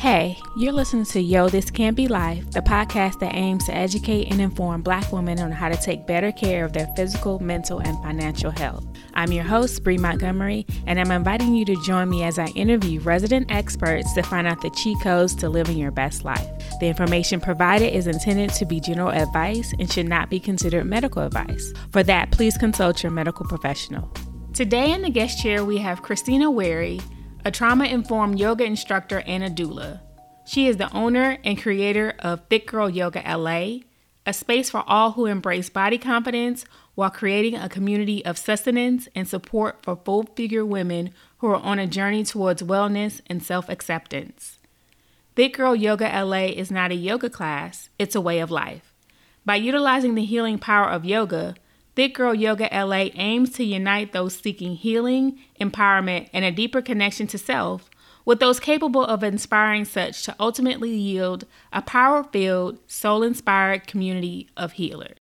Hey, you're listening to Yo, This Can't Be Life, the podcast that aims to educate and inform Black women on how to take better care of their physical, mental, and financial health. I'm your host, Bree Montgomery, and I'm inviting you to join me as I interview resident experts to find out the cheat codes to living your best life. The information provided is intended to be general advice and should not be considered medical advice. For that, please consult your medical professional. Today in the guest chair, we have Christina Wary a trauma informed yoga instructor and a doula. She is the owner and creator of Thick Girl Yoga LA, a space for all who embrace body confidence while creating a community of sustenance and support for full figure women who are on a journey towards wellness and self acceptance. Thick Girl Yoga LA is not a yoga class, it's a way of life. By utilizing the healing power of yoga, Thick Girl Yoga LA aims to unite those seeking healing, empowerment, and a deeper connection to self with those capable of inspiring such to ultimately yield a power filled, soul inspired community of healers.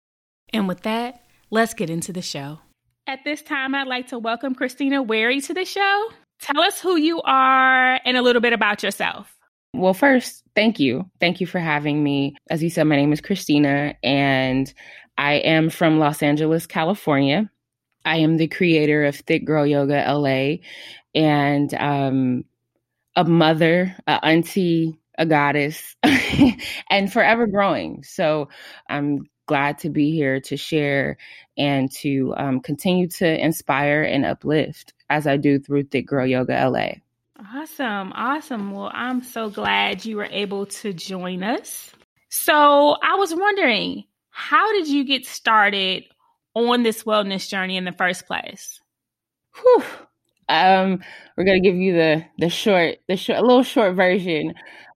And with that, let's get into the show. At this time, I'd like to welcome Christina Wary to the show. Tell us who you are and a little bit about yourself. Well, first, thank you. Thank you for having me. As you said, my name is Christina, and I am from Los Angeles, California. I am the creator of Thick Girl Yoga LA and um, a mother, a auntie, a goddess, and forever growing. So I'm glad to be here to share and to um, continue to inspire and uplift as I do through Thick Girl Yoga LA. Awesome. Awesome. Well, I'm so glad you were able to join us. So I was wondering, how did you get started on this wellness journey in the first place? Whew. Um, we're gonna give you the the short, the short, a little short version.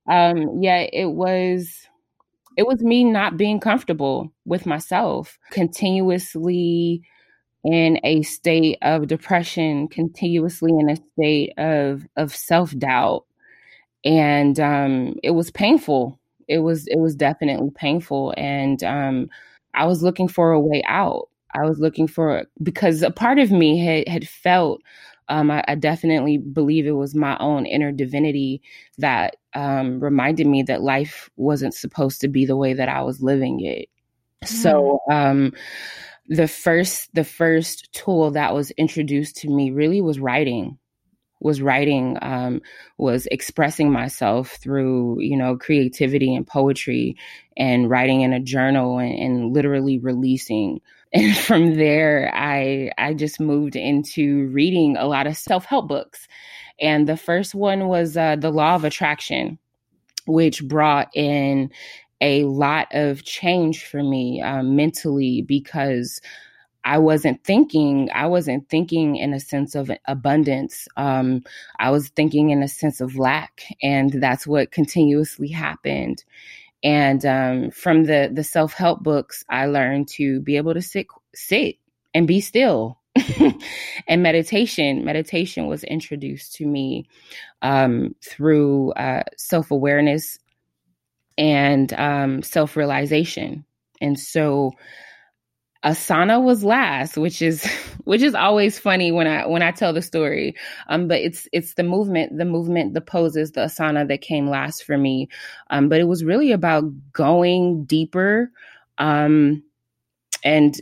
Um, yeah, it was it was me not being comfortable with myself, continuously in a state of depression, continuously in a state of of self doubt, and um, it was painful it was it was definitely painful and um I was looking for a way out. I was looking for because a part of me had had felt um, I, I, definitely believe it was my own inner divinity that um, reminded me that life wasn't supposed to be the way that I was living it. Mm. So um, the first the first tool that was introduced to me really was writing was writing um, was expressing myself through you know creativity and poetry and writing in a journal and, and, literally releasing. And from there i i just moved into reading a lot of self-help books. And the first one was uh, the law of attraction which brought in a lot of change for me um, mentally because I wasn't thinking, I wasn't thinking in a sense of abundance. Um, I was thinking in a sense of lack. And that's what continuously happened. And um, from the, the self help books, I learned to be able to sit, sit and be still. and meditation, meditation was introduced to me um, through uh, self awareness and um, self realization. And so asana was last which is which is always funny when i when i tell the story. Um but it's it's the movement the movement the poses the asana that came last for me. Um but it was really about going deeper um and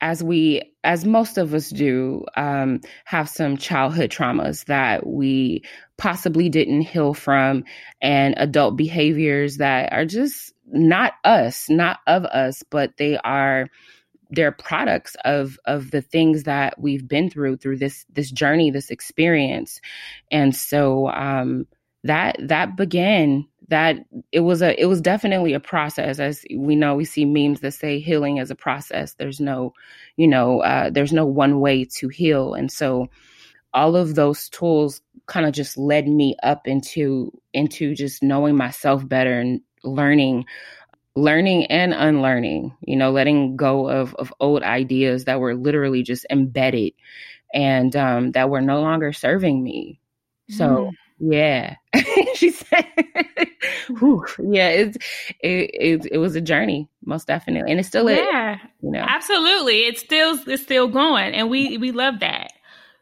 as we as most of us do um have some childhood traumas that we possibly didn't heal from and adult behaviors that are just not us not of us but they are they're products of of the things that we've been through through this this journey this experience. And so um that that began that it was a it was definitely a process. As we know we see memes that say healing is a process. There's no you know uh, there's no one way to heal. And so all of those tools kind of just led me up into into just knowing myself better and learning learning and unlearning, you know, letting go of, of old ideas that were literally just embedded and um, that were no longer serving me. So, mm. yeah, she said, yeah, it's, it, it, it, was a journey, most definitely. And it still is. Yeah, you know, absolutely. It's still, it's still going. And we, we love that.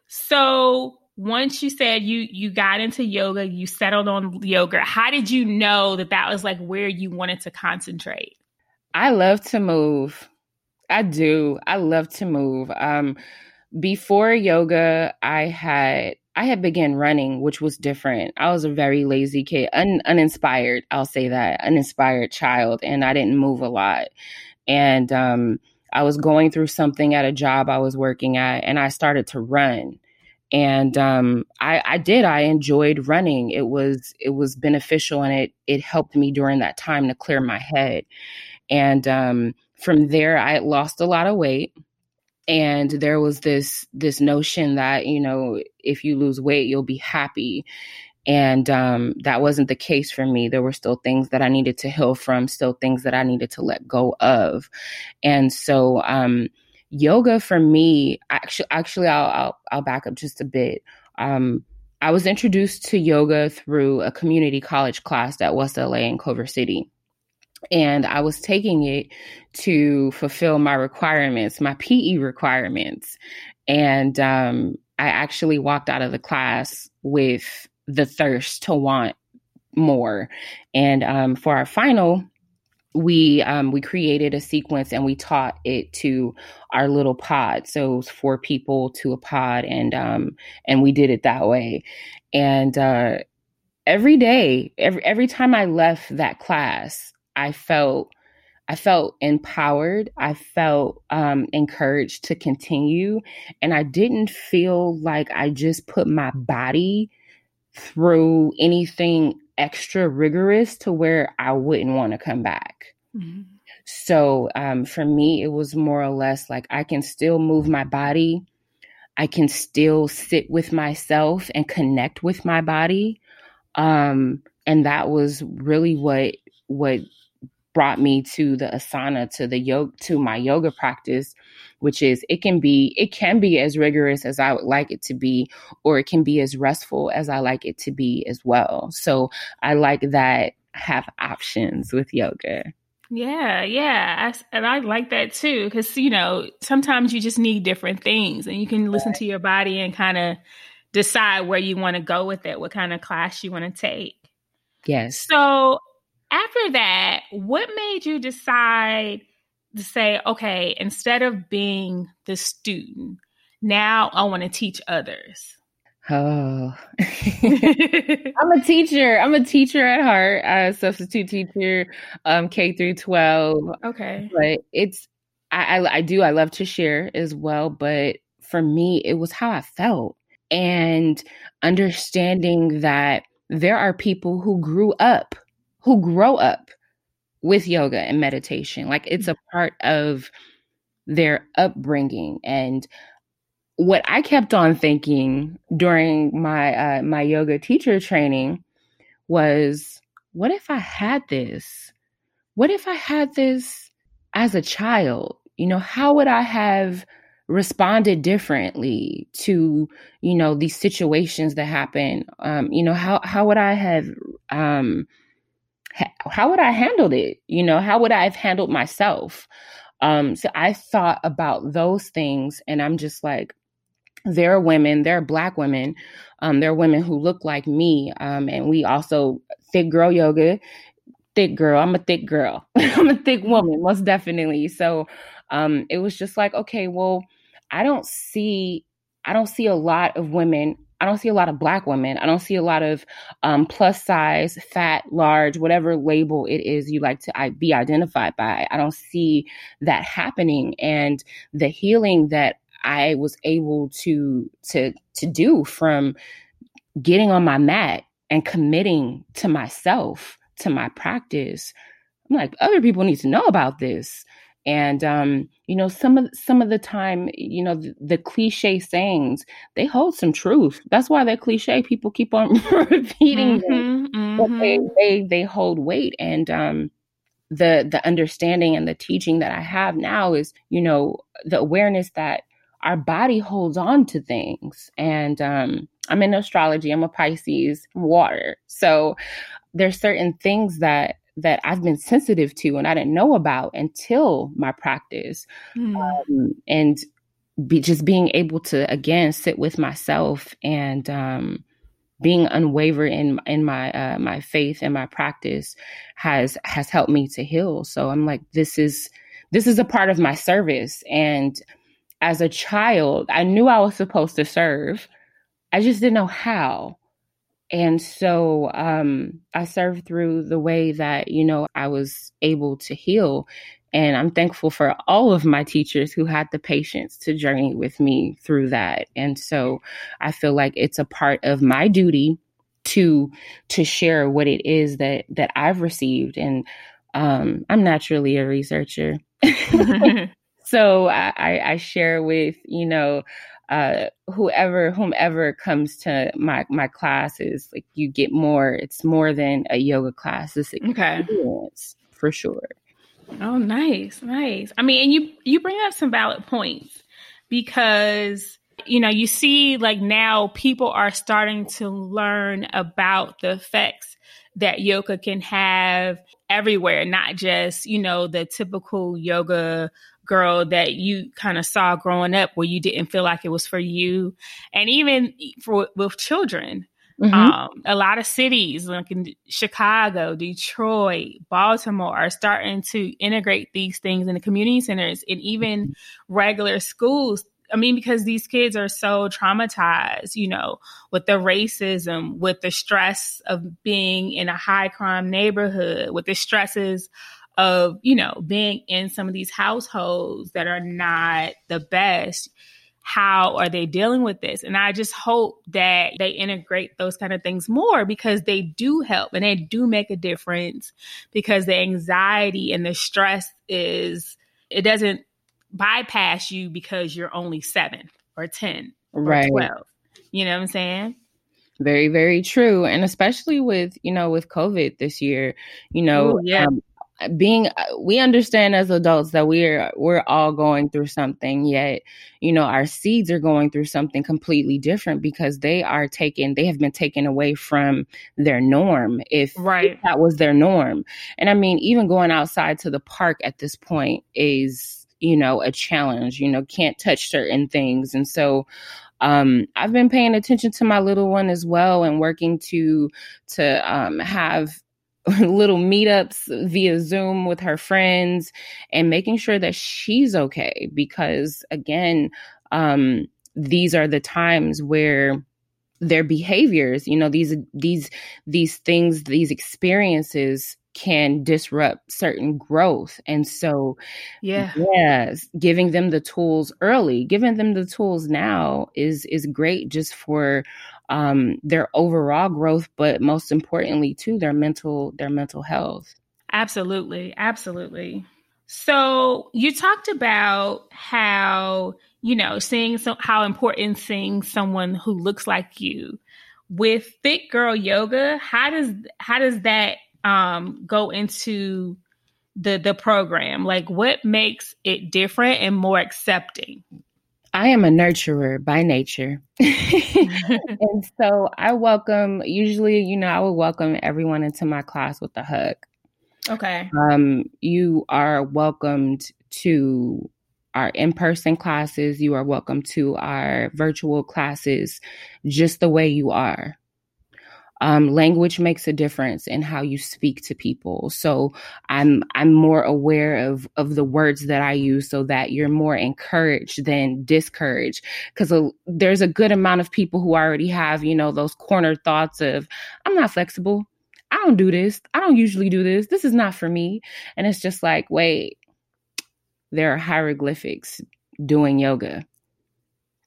So once you said you you got into yoga, you settled on yoga. How did you know that that was like where you wanted to concentrate? I love to move. I do. I love to move. Um, before yoga, I had I had began running, which was different. I was a very lazy kid, un, uninspired. I'll say that uninspired child, and I didn't move a lot. And um, I was going through something at a job I was working at, and I started to run. And um, I, I did. I enjoyed running. It was it was beneficial, and it it helped me during that time to clear my head. And um, from there, I lost a lot of weight and there was this this notion that you know if you lose weight you'll be happy and um, that wasn't the case for me there were still things that i needed to heal from still things that i needed to let go of and so um, yoga for me actually actually i'll i'll, I'll back up just a bit um, i was introduced to yoga through a community college class at west la in culver city and I was taking it to fulfill my requirements, my PE requirements. And um, I actually walked out of the class with the thirst to want more. And um, for our final, we um, we created a sequence and we taught it to our little pod. So it was four people to a pod, and um, and we did it that way. And uh, every day, every every time I left that class, I felt I felt empowered. I felt um, encouraged to continue. And I didn't feel like I just put my body through anything extra rigorous to where I wouldn't want to come back. Mm-hmm. So um, for me, it was more or less like I can still move my body. I can still sit with myself and connect with my body. Um, and that was really what what brought me to the asana to the yoga to my yoga practice which is it can be it can be as rigorous as i would like it to be or it can be as restful as i like it to be as well so i like that have options with yoga yeah, yeah. I, and I like that too because, you know, sometimes you just need different things and you can listen to your body and kind of decide where you want to go with it, what kind of class you want to take. Yes. So after that, what made you decide to say, okay, instead of being the student, now I want to teach others? Oh, I'm a teacher. I'm a teacher at heart, a substitute teacher, um, K through 12. Okay. But it's, I, I, I do, I love to share as well. But for me, it was how I felt and understanding that there are people who grew up who grow up with yoga and meditation. Like it's a part of their upbringing. And what I kept on thinking during my uh, my yoga teacher training was, what if I had this? What if I had this as a child? You know, how would I have responded differently to you know these situations that happen? Um, you know, how how would I have um, how would I handled it? You know, how would I have handled myself? Um, so I thought about those things, and I'm just like, there are women, there are black women, um, there are women who look like me, um, and we also thick girl yoga. Thick girl, I'm a thick girl. I'm a thick woman, most definitely. So um, it was just like, okay, well, I don't see, I don't see a lot of women I don't see a lot of black women. I don't see a lot of um, plus size, fat, large, whatever label it is you like to be identified by. I don't see that happening, and the healing that I was able to to to do from getting on my mat and committing to myself, to my practice. I'm like, other people need to know about this and um, you know some of some of the time you know the, the, cliche sayings they hold some truth. That's why they're cliche. People keep on repeating mm-hmm, them. Mm-hmm. but they, mm-hmm. they they hold weight. And um the the understanding and the teaching that i have now is you know the awareness that our body holds on to things. And um i'm in astrology. I'm a pisces water. So there's certain things that that I've been sensitive to and I didn't know about until my practice. Mm. Um, and be just being able to again sit with myself and um, being unwavered in in my uh, my faith and my practice has has helped me to heal. So I'm like, this is this is a part of my service. And as a child, I knew I was supposed to serve. I just didn't know how. And so um, I served through the way that, you know, I was able to heal. And I'm thankful for all of my teachers who had the patience to journey with me through that. And so I feel like it's a part of my duty to to share what it is that that I've received. And um, I'm naturally a researcher. so I, I share with, you know, uh, whoever whomever comes to my my classes like you get more it's more than a yoga class it's okay. for sure. Oh nice nice. I mean and you you bring up some valid points because you know you see like now people are starting to learn about the effects that yoga can have everywhere not just you know the typical yoga girl that you kind of saw growing up where you didn't feel like it was for you and even for with children mm-hmm. um, a lot of cities like in chicago detroit baltimore are starting to integrate these things in the community centers and even regular schools I mean, because these kids are so traumatized, you know, with the racism, with the stress of being in a high crime neighborhood, with the stresses of, you know, being in some of these households that are not the best. How are they dealing with this? And I just hope that they integrate those kind of things more because they do help and they do make a difference because the anxiety and the stress is, it doesn't bypass you because you're only seven or 10 or right. 12. You know what I'm saying? Very, very true. And especially with, you know, with COVID this year, you know, Ooh, yeah. Um, being we understand as adults that we're we're all going through something yet you know our seeds are going through something completely different because they are taken they have been taken away from their norm if, right. if that was their norm and i mean even going outside to the park at this point is you know a challenge you know can't touch certain things and so um, I've been paying attention to my little one as well and working to to um, have little meetups via Zoom with her friends and making sure that she's okay. Because again, um, these are the times where their behaviors, you know, these these these things, these experiences can disrupt certain growth. And so, yeah, yes, giving them the tools early, giving them the tools now is is great just for um, their overall growth, but most importantly, too, their mental their mental health. Absolutely, absolutely. So you talked about how you know seeing so how important seeing someone who looks like you with Fit Girl Yoga. How does how does that um, go into the the program? Like, what makes it different and more accepting? I am a nurturer by nature. and so I welcome, usually, you know, I would welcome everyone into my class with a hug. Okay. Um, you are welcomed to our in person classes. You are welcome to our virtual classes just the way you are um, language makes a difference in how you speak to people. So I'm I'm more aware of of the words that I use, so that you're more encouraged than discouraged. Because there's a good amount of people who already have you know those corner thoughts of I'm not flexible. I don't do this. I don't usually do this. This is not for me. And it's just like, wait, there are hieroglyphics doing yoga.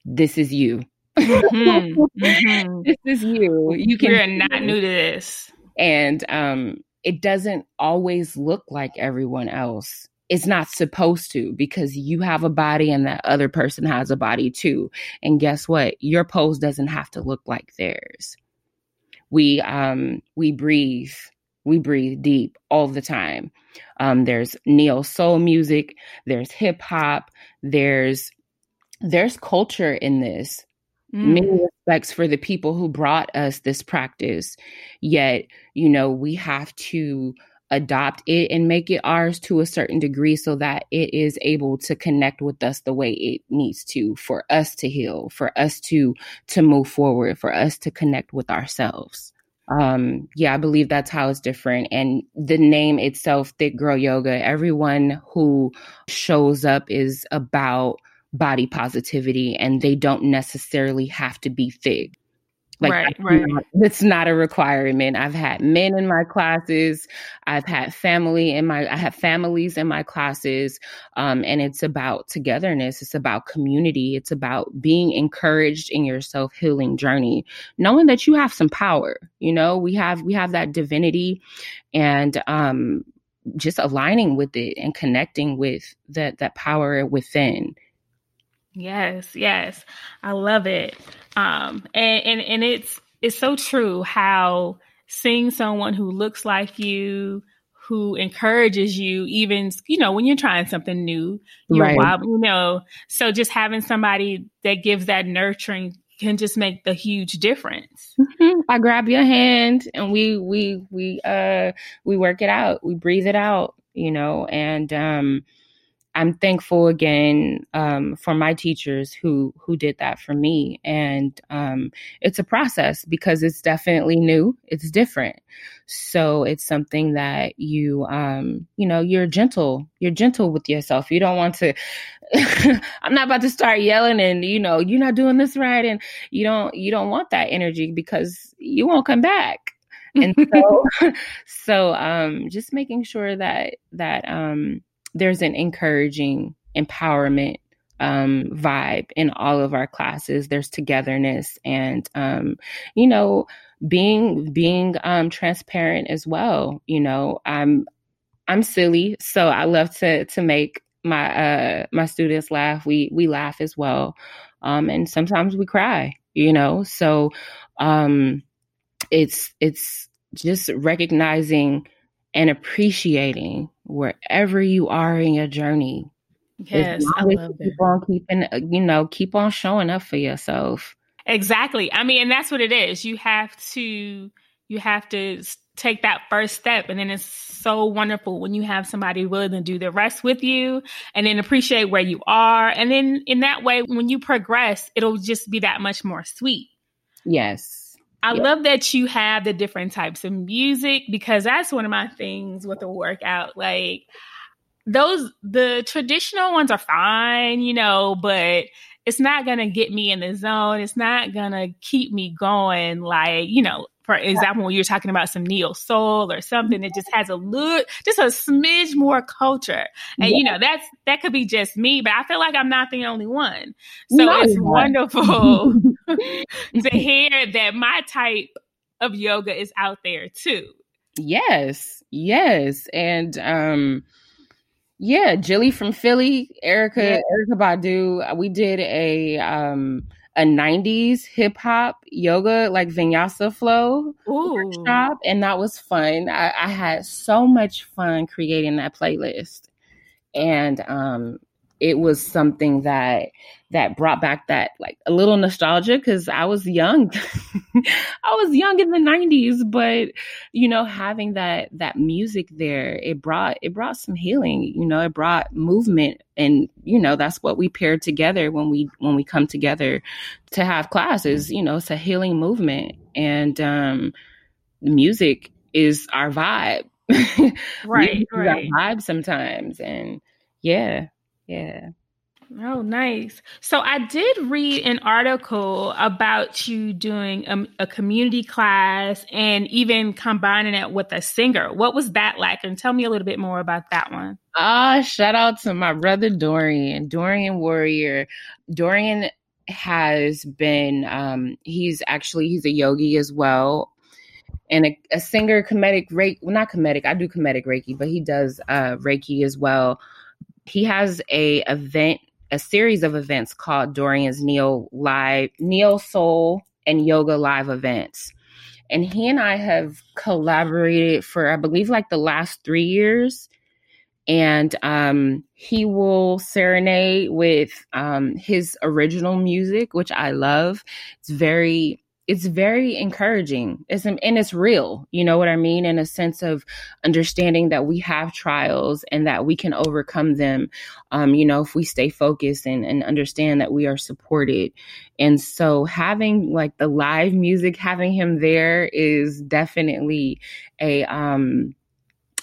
This is you. Mm-hmm. Mm-hmm. this is you. You can You're not new to this. And um, it doesn't always look like everyone else. It's not supposed to because you have a body and that other person has a body too. And guess what? Your pose doesn't have to look like theirs. We um we breathe we breathe deep all the time. Um, there's neo soul music, there's hip hop, there's there's culture in this mm. many respects for the people who brought us this practice. Yet, you know, we have to adopt it and make it ours to a certain degree so that it is able to connect with us the way it needs to for us to heal for us to to move forward for us to connect with ourselves um yeah i believe that's how it's different and the name itself thick girl yoga everyone who shows up is about body positivity and they don't necessarily have to be thick like right, right. Not, it's not a requirement. I've had men in my classes. I've had family in my. I have families in my classes, um, and it's about togetherness. It's about community. It's about being encouraged in your self healing journey, knowing that you have some power. You know, we have we have that divinity, and um, just aligning with it and connecting with that that power within Yes, yes. I love it. Um and and, and it's it's so true how seeing someone who looks like you, who encourages you even you know when you're trying something new you're right. wild you know so just having somebody that gives that nurturing can just make the huge difference mm-hmm. i grab your hand and we we we uh we work it out we breathe it out you know and um I'm thankful again um, for my teachers who who did that for me, and um, it's a process because it's definitely new, it's different. So it's something that you um, you know you're gentle, you're gentle with yourself. You don't want to. I'm not about to start yelling and you know you're not doing this right, and you don't you don't want that energy because you won't come back. And so so um, just making sure that that um, there's an encouraging empowerment um, vibe in all of our classes. There's togetherness and, um, you know, being being um, transparent as well. You know, I'm I'm silly, so I love to to make my uh, my students laugh. We we laugh as well, um, and sometimes we cry. You know, so um, it's it's just recognizing and appreciating wherever you are in your journey. Yes, I love keep that. on keeping, you know, keep on showing up for yourself. Exactly. I mean, and that's what it is. You have to, you have to take that first step, and then it's so wonderful when you have somebody willing to do the rest with you, and then appreciate where you are, and then in that way, when you progress, it'll just be that much more sweet. Yes. I yep. love that you have the different types of music because that's one of my things with the workout. Like those, the traditional ones are fine, you know, but it's not going to get me in the zone. It's not going to keep me going. Like, you know, for example, when you're talking about some neo soul or something that just has a look, just a smidge more culture. And yeah. you know, that's that could be just me, but I feel like I'm not the only one. So no, it's wonderful to hear that my type of yoga is out there too. Yes, yes. And um yeah, Jilly from Philly, Erykah, yeah. Erykah Badu. We did a um a 90s hip hop yoga, like vinyasa flow Ooh. workshop. And that was fun. I, I, had so much fun creating that playlist. And um, it was something that that brought back that like a little nostalgia because I was young. I was young in the 90s, but you know, having that that music there, it brought it brought some healing, you know, it brought movement and you know, that's what we paired together when we when we come together to have classes, you know, it's a healing movement and um music is our vibe. right, right. vibe sometimes and yeah, yeah. Oh, nice. So I did read an article about you doing a, a, community class and even combining it with a singer. What was that like? And tell me a little bit more about that one. Ah, shout out to my brother Dorian, Dorian Warrior. Dorian has been, um, he's actually, he's a yogi as well. And a, a singer, Kemetic Reiki, well, not Kemetic, I do Kemetic Reiki, but he does uh, Reiki as well he has a event a series of events called Dorian's Neo Live, Neo Soul and Yoga Live events. And he and I have collaborated for, I believe, like the last three years. And um, he will serenade with um, his original music, which I love. It's very it's very encouraging. It's and it's real you know what i mean? In a sense of understanding that we have trials and that we can overcome them um, you know if we stay focused and, and understand that we are supported. And so having like the live music having him there is definitely a um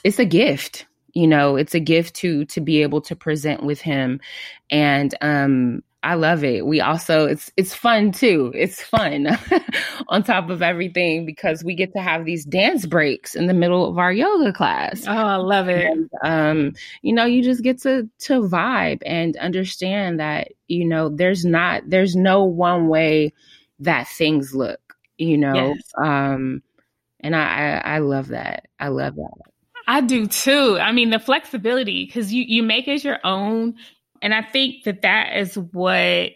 it's a gift you know? It's a gift to to be able to present with him. And um I love it. We also it's it's fun too. It's fun on top of everything because we get to have these dance breaks in the middle of our yoga class. Oh, I love it. And, um, you know, you just get to to vibe and understand that you know there's not there's no one way that things look. You know, yes. um, and I, I I love that. I love that. I do too. I mean, the flexibility because you you make it your own. And I think that that is what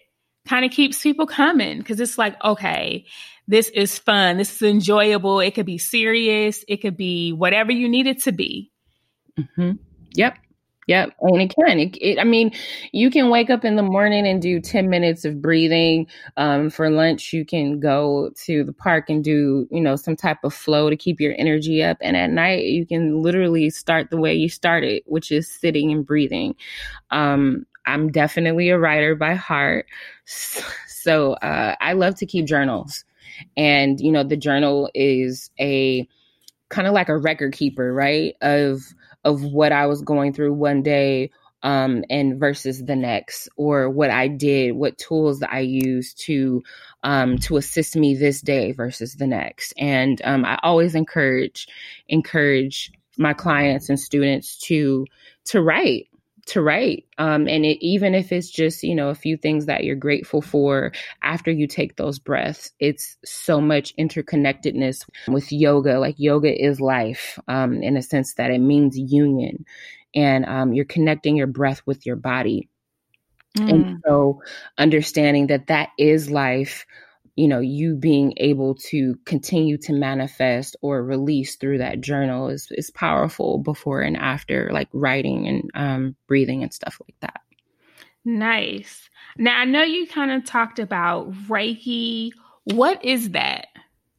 kind of keeps people coming because it's like, okay, this is fun. This is enjoyable. It could be serious. It could be whatever you need it to be. Mm-hmm. Yep. Yep. And it can. It, it, I mean, you can wake up in the morning and do 10 minutes of breathing. Um, for lunch, you can go to the park and do, you know, some type of flow to keep your energy up. And at night, you can literally start the way you started, which is sitting and breathing. Um, I'm definitely a writer by heart. So uh, I love to keep journals. And, you know, the journal is a kind of like a record keeper, right? Of of what I was going through one day um, and versus the next, or what I did, what tools that I used to um, to assist me this day versus the next. And um, I always encourage encourage my clients and students to to write to write. Um, and it, even if it's just, you know, a few things that you're grateful for after you take those breaths, it's so much interconnectedness with yoga. Like yoga is life um, in a sense that it means union and um, you're connecting your breath with your body. Mm. And so understanding that that is life you know you being able to continue to manifest or release through that journal is is powerful before and after like writing and um, breathing and stuff like that. Nice. Now i know you kind of talked about reiki. What is that?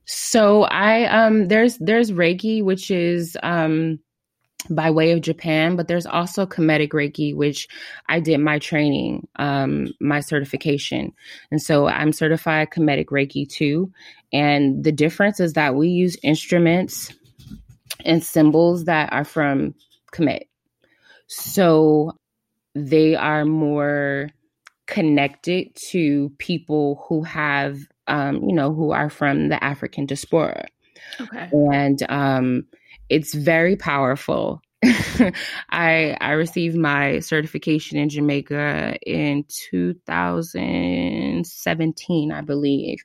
So i um there's there's reiki which is um by way of Japan, but there's also Kemetic Reiki, which I did my training, um, my certification. And so I'm certified Kemetic Reiki too. And the difference is that we use instruments and symbols that are from Kemet. So they are more connected to people who have, um, you know, who are from the African diaspora. Okay. And, um, it's very powerful. I I received my certification in Jamaica in 2017, I believe.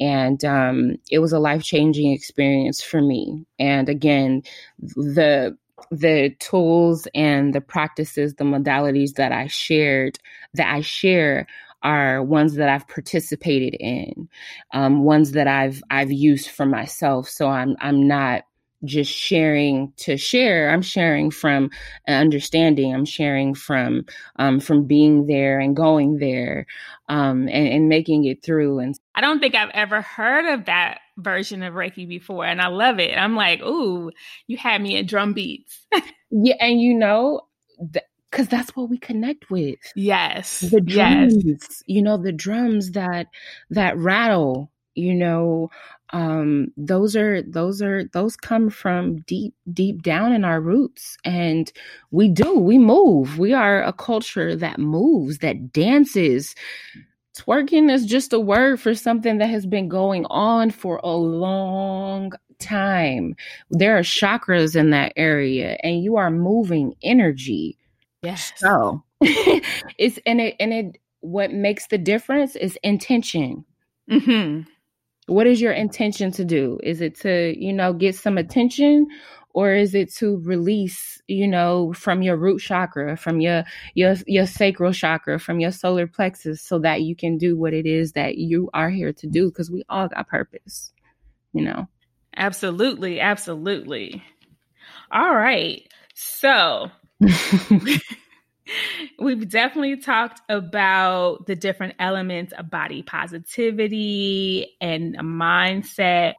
And um, it was a life changing experience for me. And again, the the tools and the practices, the modalities that I shared, that I share are ones that I've participated in, um, ones that I've I've used for myself. So I'm I'm not just sharing to share. I'm sharing from understanding. I'm sharing from um, from being there and going there um, and, and making it through. And i don't think i've ever heard of that version of reiki before and i love it. I'm like ooh you had me at drum beats. Yeah and you know because that's what we connect with. Yes the drums yes. you know the drums that that rattle you know um, those are those are those come from deep deep down in our roots. And we do we move. We are a culture that moves that dances. Twerking is just a word for something that has been going on for a long time. There are chakras in that area and you are moving energy. Yes. So it's and it and it what makes the difference is intention. Mm-hmm what is your intention to do? Is it to, you know, get some attention or is it to release, you know, from your root chakra, from your your your sacral chakra, from your solar plexus so that you can do what it is that you are here to do because we all got purpose, you know. Absolutely, absolutely. All right. So We've definitely talked about the different elements of body positivity and a mindset.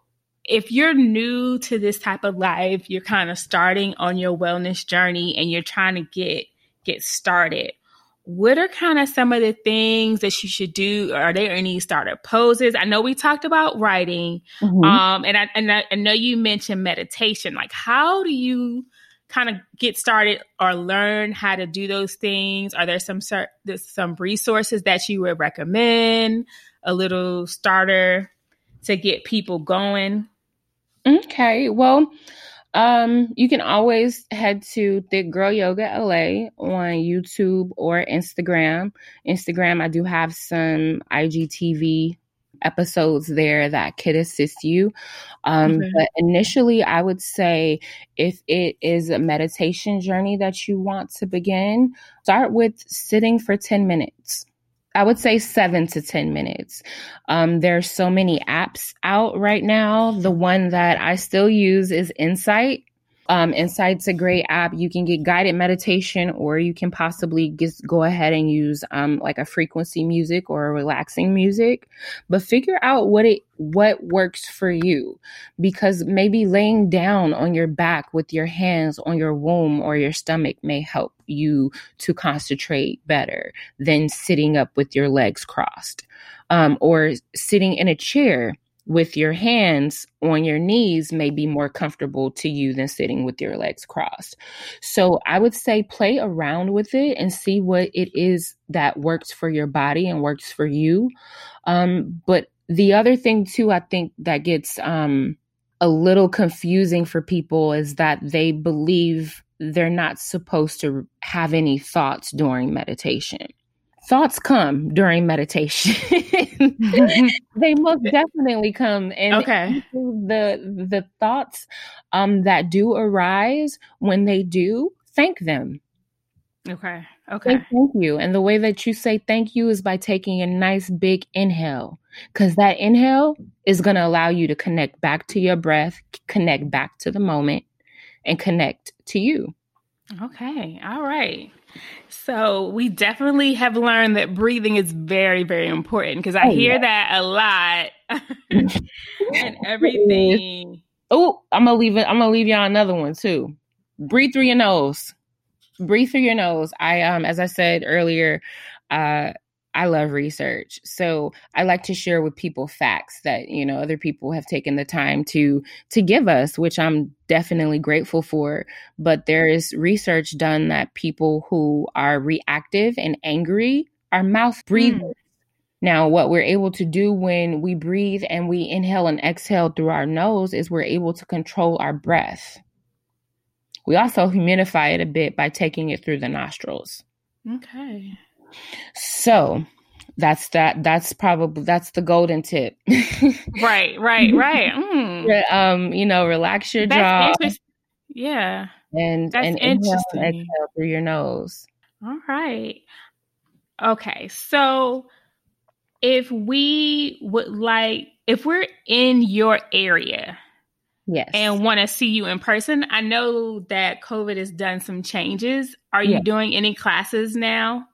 If you're new to this type of life, you're kind of starting on your wellness journey and you're trying to get get started. What are kind of some of the things that you should do? Are there any starter poses? I know we talked about writing, mm-hmm. um, and I and I, I know you mentioned meditation. Like, how do you kind of get started or learn how to do those things? Are there some some resources that you would recommend? A little starter to get people going. Okay, well, um, you can always head to Thick Girl Yoga LA on YouTube or Instagram. Instagram, I do have some IGTV episodes there that could assist you. Um, okay. But initially, I would say if it is a meditation journey that you want to begin, start with sitting for 10 minutes. I would say seven to 10 minutes. Um, there are so many apps out right now. The one that I still use is Insight. Um, Insight's a great app. You can get guided meditation, or you can possibly just go ahead and use um, like a frequency music or relaxing music. But figure out what it what works for you, because maybe laying down on your back with your hands on your womb or your stomach may help you to concentrate better than sitting up with your legs crossed, um, or sitting in a chair with your hands on your knees may be more comfortable to you than sitting with your legs crossed. So I would say play around with it and see what it is that works for your body and works for you. Um, but the other thing too, I think that gets um, a little confusing for people is that they believe they're not supposed to have any thoughts during meditation thoughts come during meditation. they most definitely come and okay. the the thoughts um that do arise when they do, thank them. Okay. Okay. Say thank you. And the way that you say thank you is by taking a nice big inhale cuz that inhale is going to allow you to connect back to your breath, connect back to the moment and connect to you. Okay. All right. So we definitely have learned that breathing is very, very important because I oh, hear yeah. that a lot and everything. Oh, I'm gonna leave it. I'm gonna leave y'all another one too. Breathe through your nose. Breathe through your nose. I um, as I said earlier, uh, I love research. So I like to share with people facts that, you know, other people have taken the time to to give us, which I'm definitely grateful for. But there is research done that people who are reactive and angry are mouth breathers. Mm. Now, what we're able to do when we breathe and we inhale and exhale through our nose is we're able to control our breath. We also humidify it a bit by taking it through the nostrils. Okay. So that's that that's probably that's the golden tip. Right right right. Mm. um you know relax your that's jaw yeah. and that's and inhale and exhale through your nose. All right. Okay so if we would like if we're in your area yes. and want to see you in person i know that covid has done some changes. Are you doing any classes now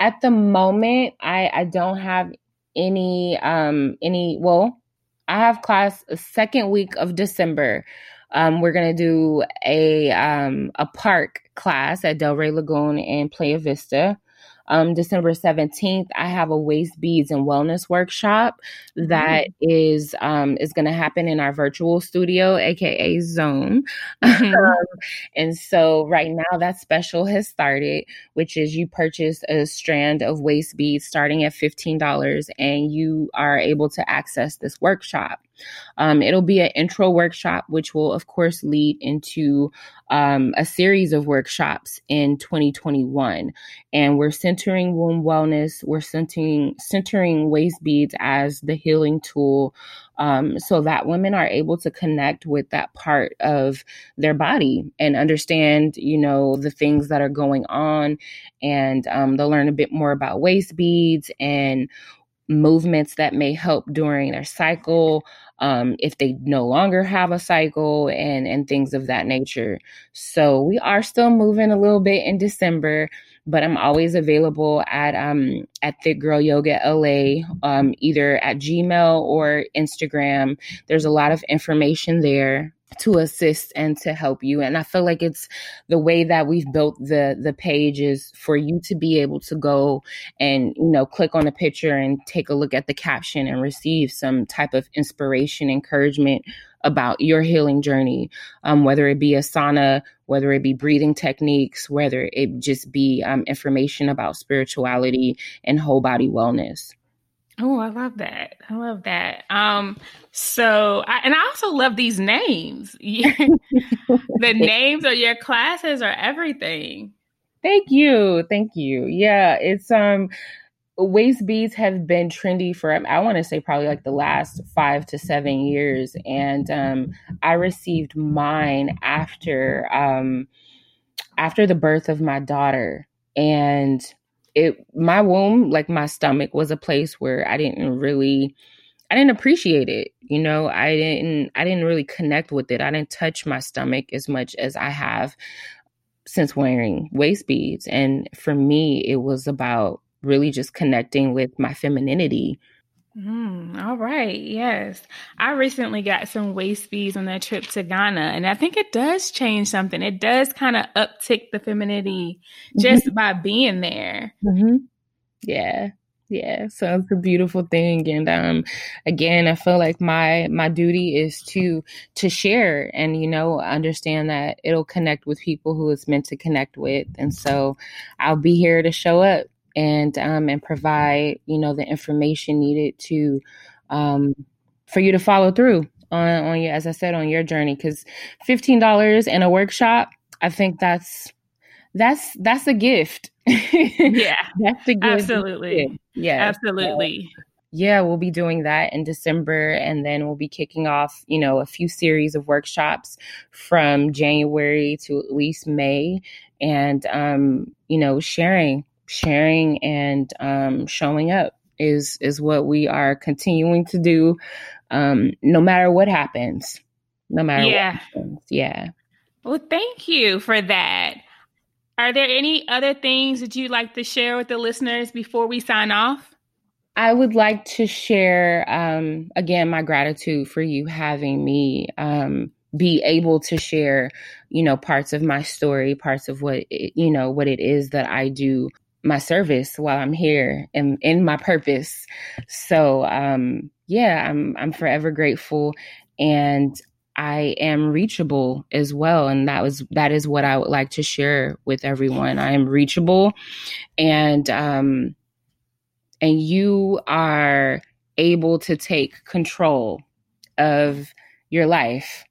at the moment, I I don't have any um any well, I have class second week of December. Um, we're gonna do a um a park class at Del Rey Lagoon in Playa Vista um, December 17th, I have a waist beads and wellness workshop that mm-hmm. is um, is going to happen in our virtual studio, aka Zoom. Mm-hmm. um, and so right now that special has started, which is you purchase a strand of waist beads starting at $15 and you are able to access this workshop. Um, it'll be an intro workshop, which will, of course, lead into um, a series of workshops in 2021. And we're centering womb wellness, we're centering, centering waist beads as the healing tool um, so that women are able to connect with that part of their body and understand, you know, the things that are going on. And um, they'll learn a bit more about waist beads and movements that may help during their cycle, um, if they no longer have a cycle, and and things of that nature. So we are still moving a little bit in December, but I'm always available at um at Thick Girl Yoga LA, um, either at Gmail or Instagram. There's a lot of information there to assist and to help you. And i feel like it's the way that we've built the the page is for you to be able to go and you know click on a picture and take a look at the caption and receive some type of inspiration encouragement about your healing journey um, whether it be asana whether it be breathing techniques whether it just be um, information about spirituality and whole body wellness Oh, I love that. I love that. Um, so, I, and I also love these names. the names of your classes are everything. Thank you. Thank you. Yeah, it's um waist beads have been trendy for I want to say probably like the last 5 to 7 years and um I received mine after um after the birth of my daughter and it my womb like my stomach was a place where i didn't really i didn't appreciate it you know? I didn't i didn't really connect with it. I didn't touch my stomach as much as i have since wearing waist beads. And for me it was about really just connecting with my femininity Mm, all right. Yes. I recently got some waist beads on that trip to Ghana, and I think it does change something. It does kind of uptick the femininity just mm-hmm. by being there. Mm-hmm. Yeah. Yeah, so it's a beautiful thing, and um, again, I feel like my my duty is to to share, and you know, understand that it'll connect with people who it's meant to connect with, and so I'll be here to show up and um, and provide you know the information needed to um, for you to follow through on on your as I said on your journey. Because fifteen dollars in a workshop I think that's that's that's a gift. Yeah. That's a gift. Absolutely. yeah absolutely. Yeah, we'll be doing that in December. And then we'll be kicking off, you know, a few series of workshops from January to at least May. And, um, you know, sharing sharing and um, showing up is is what we are continuing to do um, no matter what happens no matter yeah. what happens. Yeah. Well thank you for that. Are there any other things that you'd like to share with the listeners before we sign off? I would like to share um, again my gratitude for you having me um, be able to share, you know, parts of my story, parts of what it, you know what it is that I do my service while I'm here and in my purpose. So um yeah, I'm I'm forever grateful and I am reachable as well and that was that is what I would like to share with everyone. I am reachable and um and you are able to take control of your life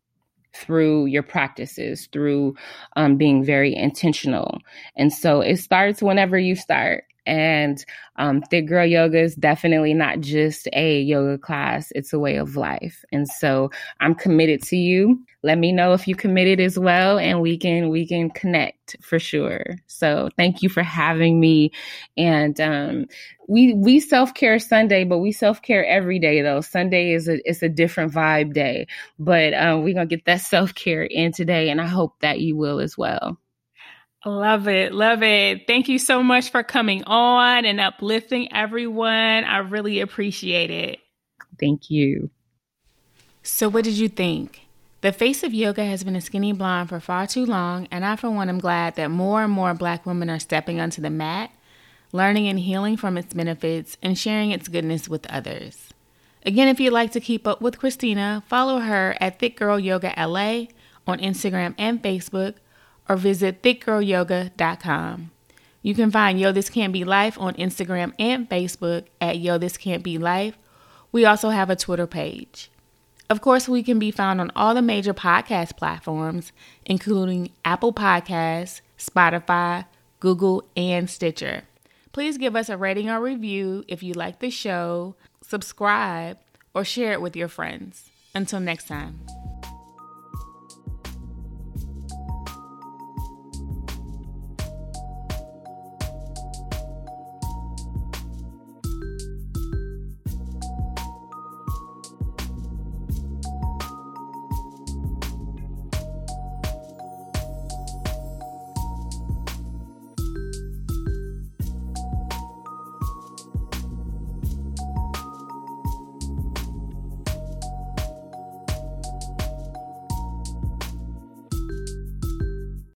through your practices, through um, being very intentional. And so it starts whenever you start. And um, Thick Girl Yoga is definitely not just a yoga class, it's a way of life. And so I'm committed to you. Let me know if you committed as well and we can we can connect for sure. So thank you for having me. And um, we we self-care Sunday, but we self-care every day though. Sunday is a it's a different vibe day. But um, we're gonna get that self-care in today and I hope that you will as well. Love it. Love it. Thank you so much for coming on and uplifting everyone. I really appreciate it. Thank you. So, what did you think? The face of yoga has been a skinny blonde for far too long, and I, for one, am glad that more and more black women are stepping onto the mat, learning and healing from its benefits, and sharing its goodness with others. Again, if you'd like to keep up with Christina, follow her at Thick Girl Yoga LA on Instagram and Facebook or visit thickgirlyoga.com. You can find Yo This Can't Be Life on Instagram and Facebook at Yo This Can't Be Life. We also have a Twitter page. Of course, we can be found on all the major podcast platforms, including Apple Podcasts, Spotify, Google, and Stitcher. Please give us a rating or review if you like the show, subscribe, or share it with your friends. Until next time.